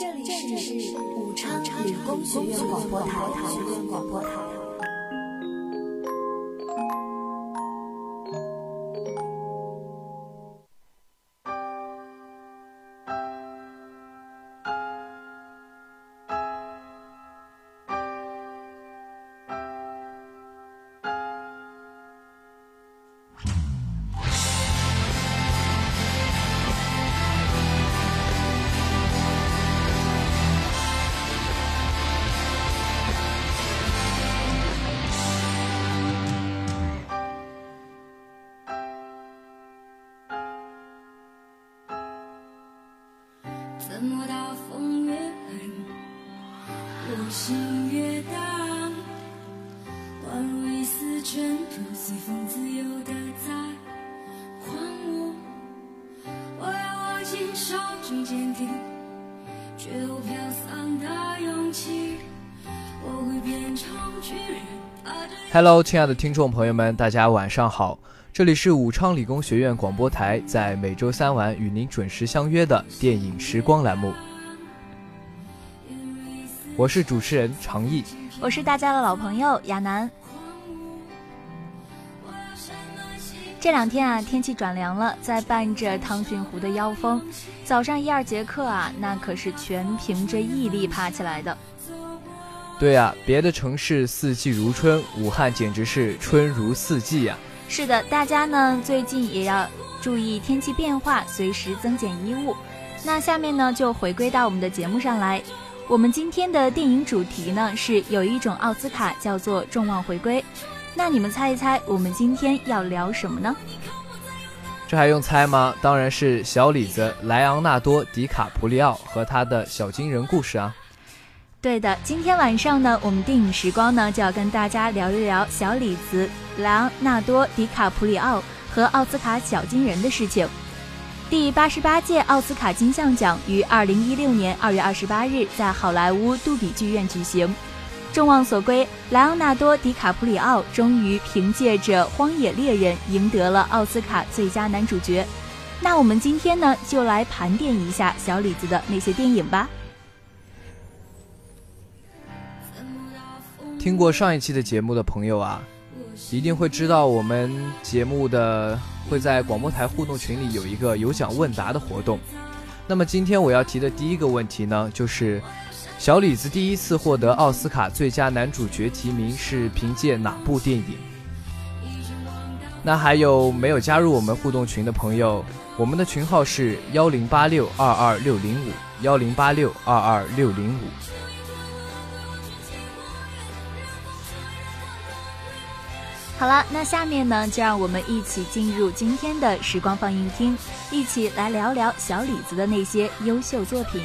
这里是武昌理工学院广播台。星月荡，宛如一丝尘土，随风自由的在 Hello，亲爱的听众朋友们，大家晚上好！这里是武昌理工学院广播台，在每周三晚与您准时相约的电影时光栏目。我是主持人常毅，我是大家的老朋友亚楠。这两天啊，天气转凉了，在伴着汤逊湖的妖风，早上一二节课啊，那可是全凭着毅力爬起来的。对啊，别的城市四季如春，武汉简直是春如四季呀。是的，大家呢最近也要注意天气变化，随时增减衣物。那下面呢就回归到我们的节目上来。我们今天的电影主题呢是有一种奥斯卡叫做众望回归。那你们猜一猜，我们今天要聊什么呢？这还用猜吗？当然是小李子莱昂纳多·迪卡普里奥和他的小金人故事啊。对的，今天晚上呢，我们电影时光呢就要跟大家聊一聊小李子莱昂纳多·迪卡普里奥和奥斯卡小金人的事情。第八十八届奥斯卡金像奖于二零一六年二月二十八日在好莱坞杜比剧院举行，众望所归，莱昂纳多·迪卡普里奥终于凭借着《荒野猎人》赢得了奥斯卡最佳男主角。那我们今天呢，就来盘点一下小李子的那些电影吧。听过上一期的节目的朋友啊，一定会知道我们节目的会在广播台互动群里有一个有奖问答的活动。那么今天我要提的第一个问题呢，就是小李子第一次获得奥斯卡最佳男主角提名是凭借哪部电影？那还有没有加入我们互动群的朋友？我们的群号是幺零八六二二六零五幺零八六二二六零五。好了，那下面呢，就让我们一起进入今天的时光放映厅，一起来聊聊小李子的那些优秀作品。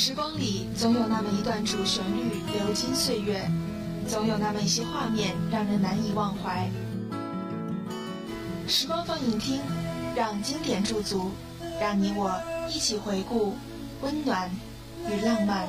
时光里总有那么一段主旋律流金岁月，总有那么一些画面让人难以忘怀。时光放映厅，让经典驻足，让你我一起回顾温暖与浪漫。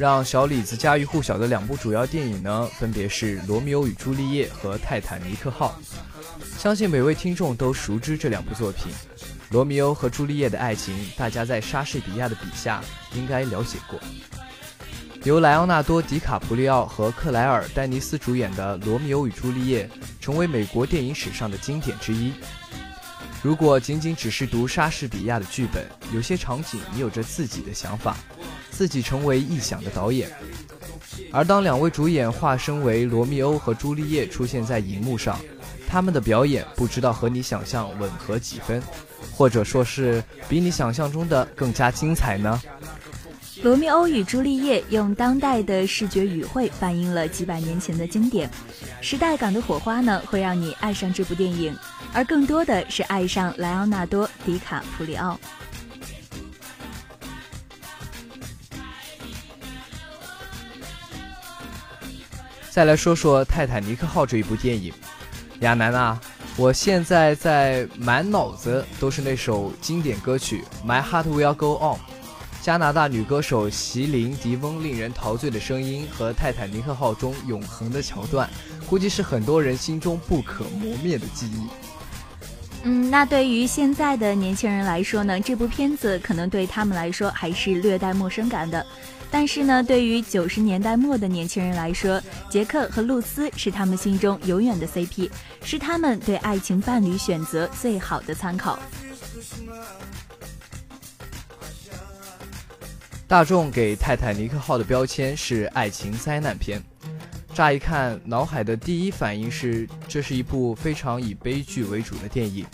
让小李子家喻户晓的两部主要电影呢，分别是《罗密欧与朱丽叶》和《泰坦尼克号》。相信每位听众都熟知这两部作品。罗密欧和朱丽叶的爱情，大家在莎士比亚的笔下应该了解过。由莱昂纳多·迪卡普里奥和克莱尔·丹尼斯主演的《罗密欧与朱丽叶》，成为美国电影史上的经典之一。如果仅仅只是读莎士比亚的剧本，有些场景你有着自己的想法。自己成为臆想的导演，而当两位主演化身为罗密欧和朱丽叶出现在荧幕上，他们的表演不知道和你想象吻合几分，或者说是比你想象中的更加精彩呢？《罗密欧与朱丽叶》用当代的视觉语汇反映了几百年前的经典，时代感的火花呢会让你爱上这部电影，而更多的是爱上莱昂纳多·迪卡普里奥。再来说说《泰坦尼克号》这一部电影，亚楠啊，我现在在满脑子都是那首经典歌曲《My Heart Will Go On》，加拿大女歌手席琳·迪翁令人陶醉的声音和《泰坦尼克号》中永恒的桥段，估计是很多人心中不可磨灭的记忆。嗯，那对于现在的年轻人来说呢，这部片子可能对他们来说还是略带陌生感的。但是呢，对于九十年代末的年轻人来说，杰克和露丝是他们心中永远的 CP，是他们对爱情伴侣选择最好的参考。大众给《泰坦尼克号》的标签是爱情灾难片，乍一看，脑海的第一反应是这是一部非常以悲剧为主的电影。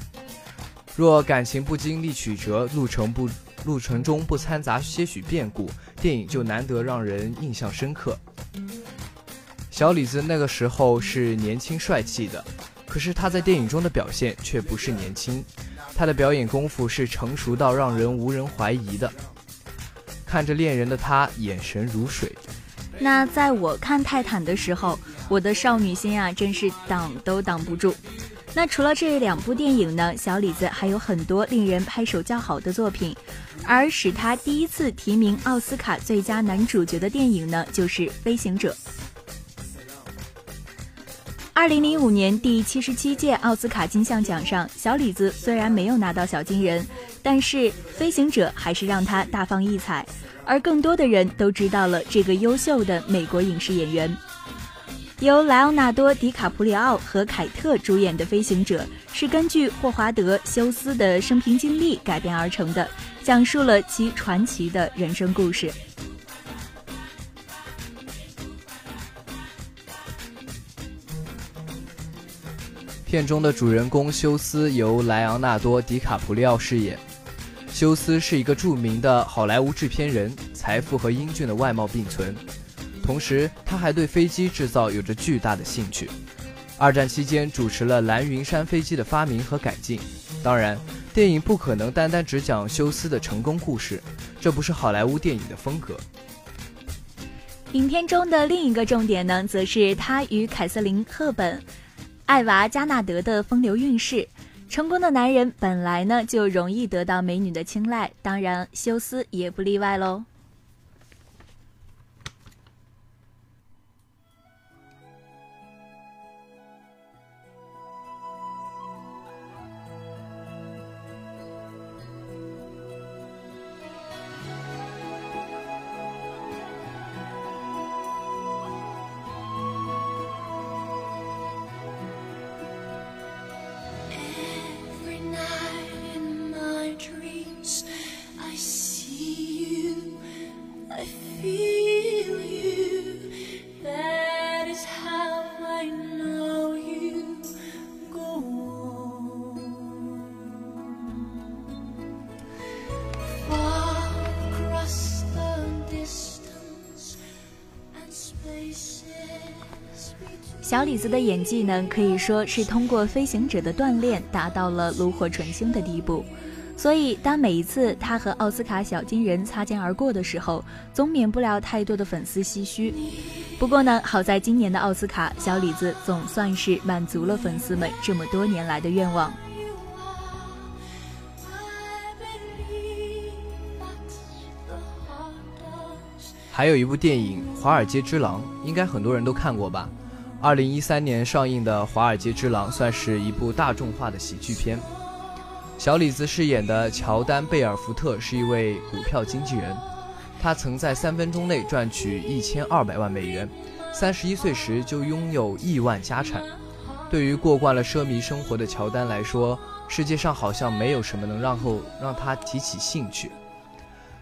若感情不经历曲折，路程不路程中不掺杂些许变故。电影就难得让人印象深刻。小李子那个时候是年轻帅气的，可是他在电影中的表现却不是年轻，他的表演功夫是成熟到让人无人怀疑的。看着恋人的他，眼神如水。那在我看泰坦的时候，我的少女心啊，真是挡都挡不住。那除了这两部电影呢，小李子还有很多令人拍手叫好的作品，而使他第一次提名奥斯卡最佳男主角的电影呢，就是《飞行者》。二零零五年第七十七届奥斯卡金像奖上，小李子虽然没有拿到小金人，但是《飞行者》还是让他大放异彩，而更多的人都知道了这个优秀的美国影视演员。由莱昂纳多·迪卡普里奥和凯特主演的《飞行者》是根据霍华德·休斯的生平经历改编而成的，讲述了其传奇的人生故事。片中的主人公休斯由莱昂纳多·迪卡普里奥饰演。休斯是一个著名的好莱坞制片人，财富和英俊的外貌并存。同时，他还对飞机制造有着巨大的兴趣。二战期间，主持了蓝云山飞机的发明和改进。当然，电影不可能单单只讲休斯的成功故事，这不是好莱坞电影的风格。影片中的另一个重点呢，则是他与凯瑟琳·赫本、艾娃·加纳德的风流韵事。成功的男人本来呢就容易得到美女的青睐，当然休斯也不例外喽。小李子的演技呢，可以说是通过飞行者的锻炼，达到了炉火纯青的地步。所以，当每一次他和奥斯卡小金人擦肩而过的时候，总免不了太多的粉丝唏嘘。不过呢，好在今年的奥斯卡，小李子总算是满足了粉丝们这么多年来的愿望。还有一部电影《华尔街之狼》，应该很多人都看过吧？二零一三年上映的《华尔街之狼》算是一部大众化的喜剧片。小李子饰演的乔丹·贝尔福特是一位股票经纪人，他曾在三分钟内赚取一千二百万美元，三十一岁时就拥有亿万家产。对于过惯了奢靡生活的乔丹来说，世界上好像没有什么能让后让他提起兴趣。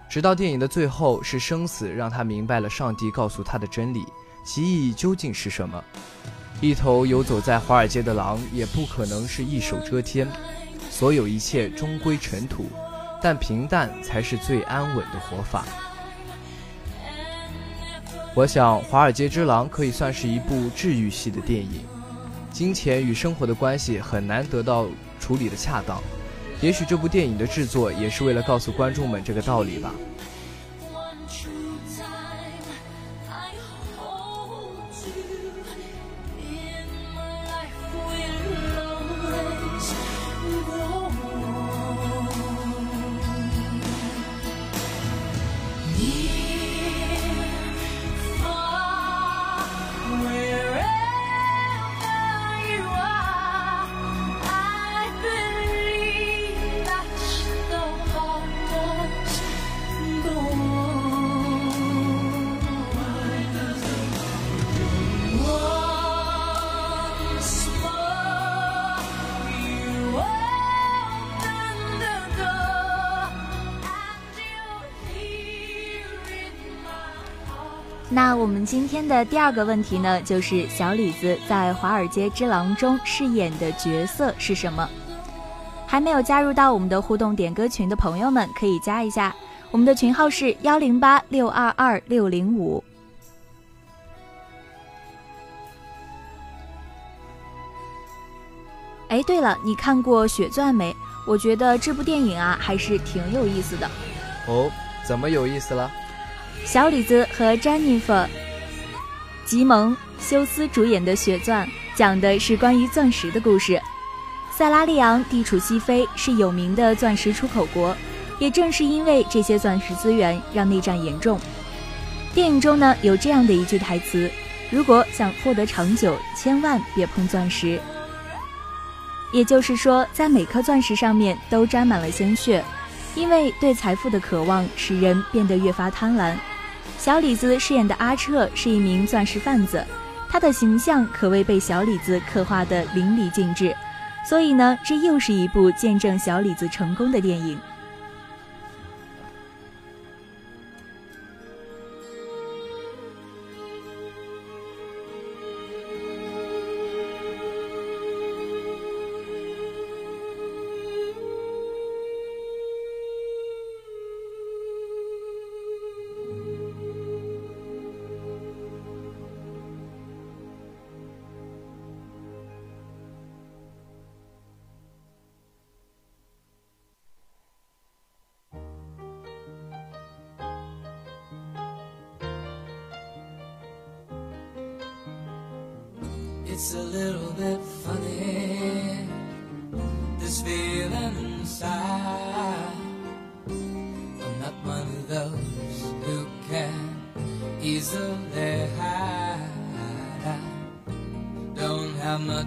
直到电影的最后，是生死让他明白了上帝告诉他的真理。其意义究竟是什么？一头游走在华尔街的狼也不可能是一手遮天，所有一切终归尘土，但平淡才是最安稳的活法。我想，《华尔街之狼》可以算是一部治愈系的电影。金钱与生活的关系很难得到处理的恰当，也许这部电影的制作也是为了告诉观众们这个道理吧。那我们今天的第二个问题呢，就是小李子在《华尔街之狼》中饰演的角色是什么？还没有加入到我们的互动点歌群的朋友们，可以加一下，我们的群号是幺零八六二二六零五。哎，对了，你看过《血钻》没？我觉得这部电影啊，还是挺有意思的。哦，怎么有意思了？小李子和詹妮弗·吉蒙修斯主演的《血钻》讲的是关于钻石的故事。塞拉利昂地处西非，是有名的钻石出口国。也正是因为这些钻石资源，让内战严重。电影中呢，有这样的一句台词：“如果想获得长久，千万别碰钻石。”也就是说，在每颗钻石上面都沾满了鲜血，因为对财富的渴望使人变得越发贪婪。小李子饰演的阿彻是一名钻石贩子，他的形象可谓被小李子刻画的淋漓尽致，所以呢，这又是一部见证小李子成功的电影。It's a little bit funny, this feeling inside. I'm not one of those who can easily hide. I don't have much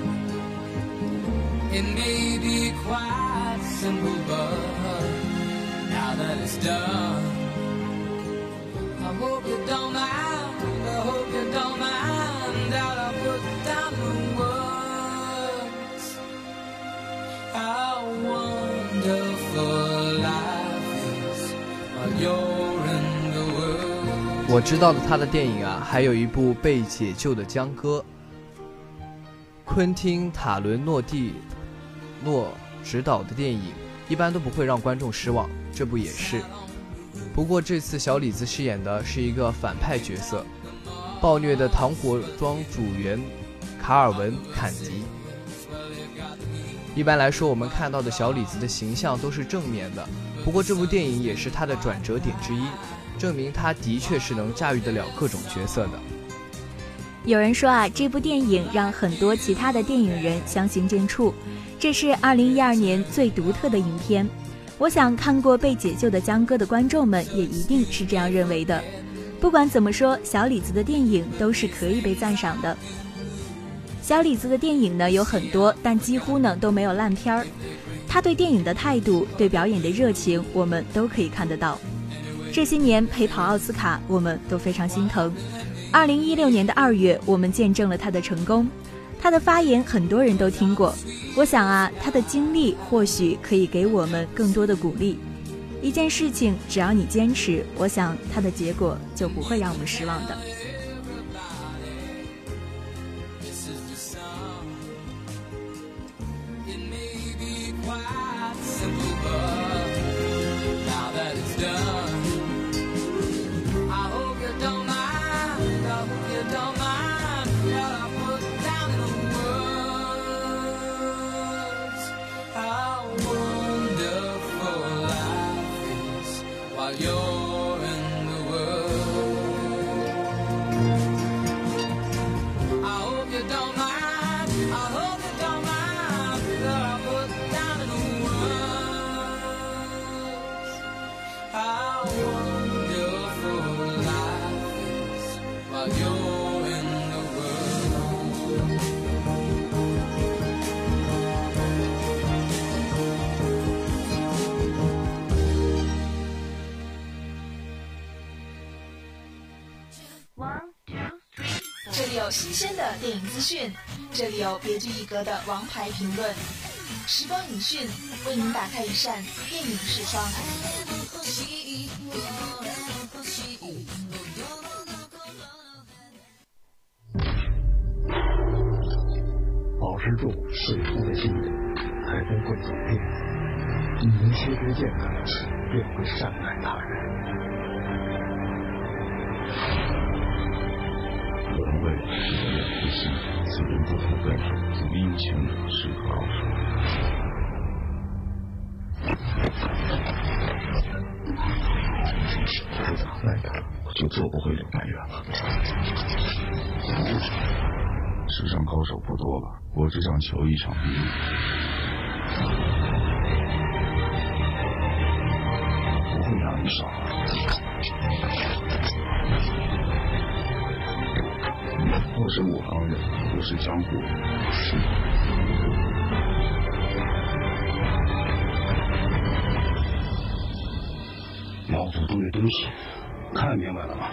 It may be quite simple, but now that it's done, I hope you don't mind. I hope you don't mind that I put down the words. How wonderful life is while you're in the world. 我知道的他的电影啊，还有一部被解救的江歌，昆汀·塔伦诺蒂诺执导的电影，一般都不会让观众失望，这部也是。不过这次小李子饰演的是一个反派角色，暴虐的糖果庄主员卡尔文·坎迪。一般来说，我们看到的小李子的形象都是正面的，不过这部电影也是他的转折点之一，证明他的确是能驾驭得了各种角色的。有人说啊，这部电影让很多其他的电影人相形见绌，这是2012年最独特的影片。我想看过被解救的江歌的观众们也一定是这样认为的。不管怎么说，小李子的电影都是可以被赞赏的。小李子的电影呢有很多，但几乎呢都没有烂片儿。他对电影的态度，对表演的热情，我们都可以看得到。这些年陪跑奥斯卡，我们都非常心疼。二零一六年的二月，我们见证了他的成功。他的发言很多人都听过，我想啊，他的经历或许可以给我们更多的鼓励。一件事情，只要你坚持，我想他的结果就不会让我们失望的。your 讯，这里有别具一格的王牌评论。时光影讯为您打开一扇电影视窗。保持住水夫的心，才不会走偏。你能学会健康，便会善待他人。本位是为了呼吸，此人不可分手，足殷勤者适可而止。不打再打，我就做不回柳白猿了。世上高手不多了，我只想求一场是武行人，不是江湖人。是。老祖宗的东西，看明白了吗？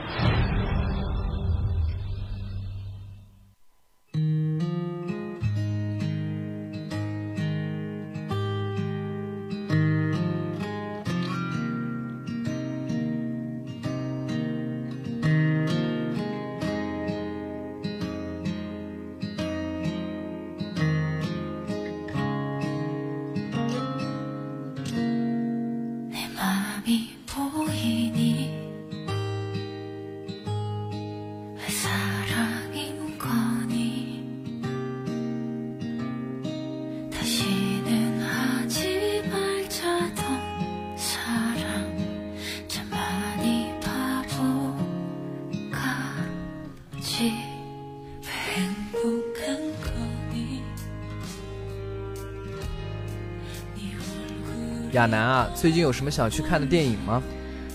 亚楠啊，最近有什么想去看的电影吗？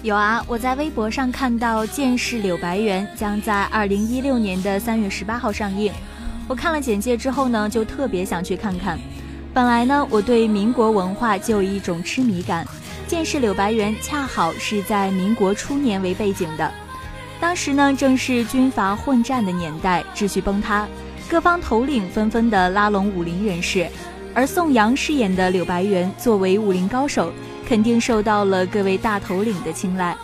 有啊，我在微博上看到《剑士柳白猿》将在二零一六年的三月十八号上映。我看了简介之后呢，就特别想去看看。本来呢，我对民国文化就有一种痴迷感，《剑士柳白猿》恰好是在民国初年为背景的，当时呢正是军阀混战的年代，秩序崩塌，各方头领纷纷的拉拢武林人士，而宋阳饰演的柳白猿作为武林高手。肯定受到了各位大头领的青睐，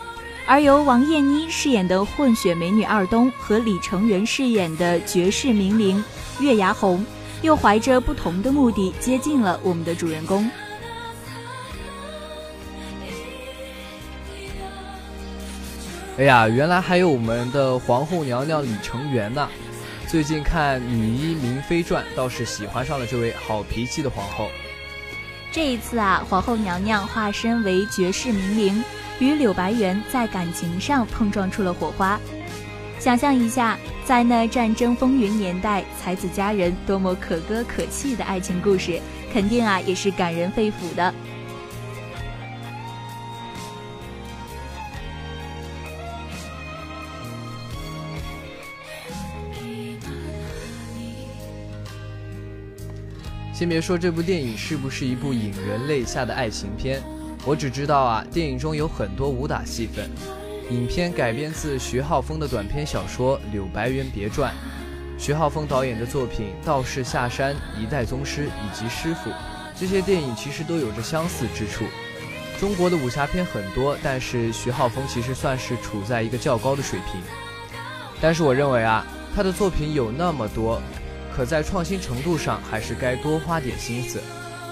而由王燕妮饰演的混血美女二东和李成元饰演的绝世名伶月牙红，又怀着不同的目的接近了我们的主人公。哎呀，原来还有我们的皇后娘娘李成元呢！最近看《女医明妃传》，倒是喜欢上了这位好脾气的皇后。这一次啊，皇后娘娘化身为绝世名伶，与柳白猿在感情上碰撞出了火花。想象一下，在那战争风云年代，才子佳人多么可歌可泣的爱情故事，肯定啊也是感人肺腑的。先别说这部电影是不是一部引人泪下的爱情片，我只知道啊，电影中有很多武打戏份。影片改编自徐浩峰的短篇小说《柳白猿别传》，徐浩峰导演的作品《道士下山》《一代宗师》以及《师傅》，这些电影其实都有着相似之处。中国的武侠片很多，但是徐浩峰其实算是处在一个较高的水平。但是我认为啊，他的作品有那么多。可在创新程度上，还是该多花点心思。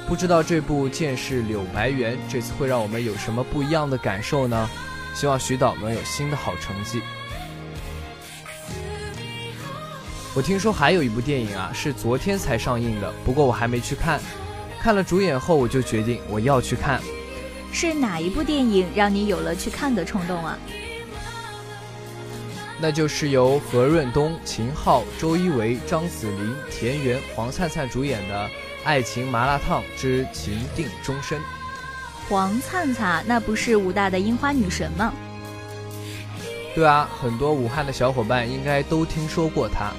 不知道这部《剑士柳白猿》这次会让我们有什么不一样的感受呢？希望徐导能有新的好成绩。我听说还有一部电影啊，是昨天才上映的，不过我还没去看。看了主演后，我就决定我要去看。是哪一部电影让你有了去看的冲动啊？那就是由何润东、秦昊、周一围、张子琳、田园、黄灿灿主演的《爱情麻辣烫之情定终身》。黄灿灿那不是武大的樱花女神吗？对啊，很多武汉的小伙伴应该都听说过她。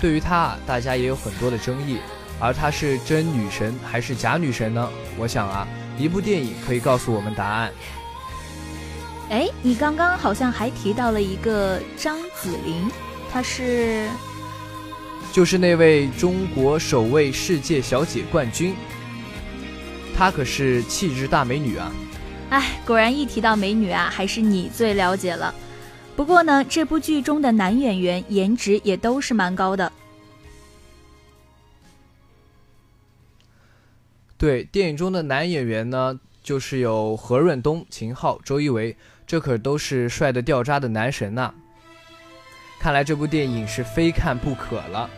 对于她，大家也有很多的争议。而她是真女神还是假女神呢？我想啊，一部电影可以告诉我们答案。哎，你刚刚好像还提到了一个张子琳，她是，就是那位中国首位世界小姐冠军，她可是气质大美女啊！哎，果然一提到美女啊，还是你最了解了。不过呢，这部剧中的男演员颜值也都是蛮高的。对，电影中的男演员呢，就是有何润东、秦昊、周一围。这可都是帅得掉渣的男神呐！看来这部电影是非看不可了。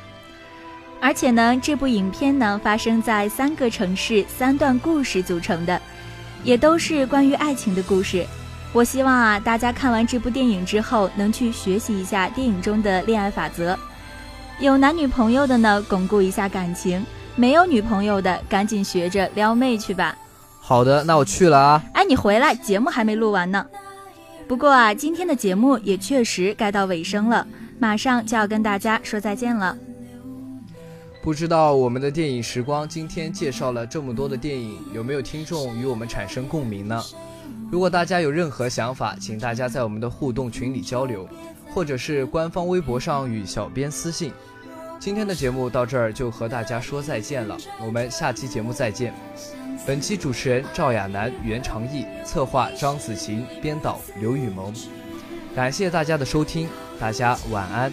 而且呢，这部影片呢发生在三个城市，三段故事组成的，也都是关于爱情的故事。我希望啊，大家看完这部电影之后，能去学习一下电影中的恋爱法则。有男女朋友的呢，巩固一下感情；没有女朋友的，赶紧学着撩妹去吧。好的，那我去了啊。哎，你回来，节目还没录完呢。不过啊，今天的节目也确实该到尾声了，马上就要跟大家说再见了。不知道我们的电影时光今天介绍了这么多的电影，有没有听众与我们产生共鸣呢？如果大家有任何想法，请大家在我们的互动群里交流，或者是官方微博上与小编私信。今天的节目到这儿就和大家说再见了，我们下期节目再见。本期主持人赵亚楠、袁长义，策划张子晴，编导刘雨萌。感谢大家的收听，大家晚安。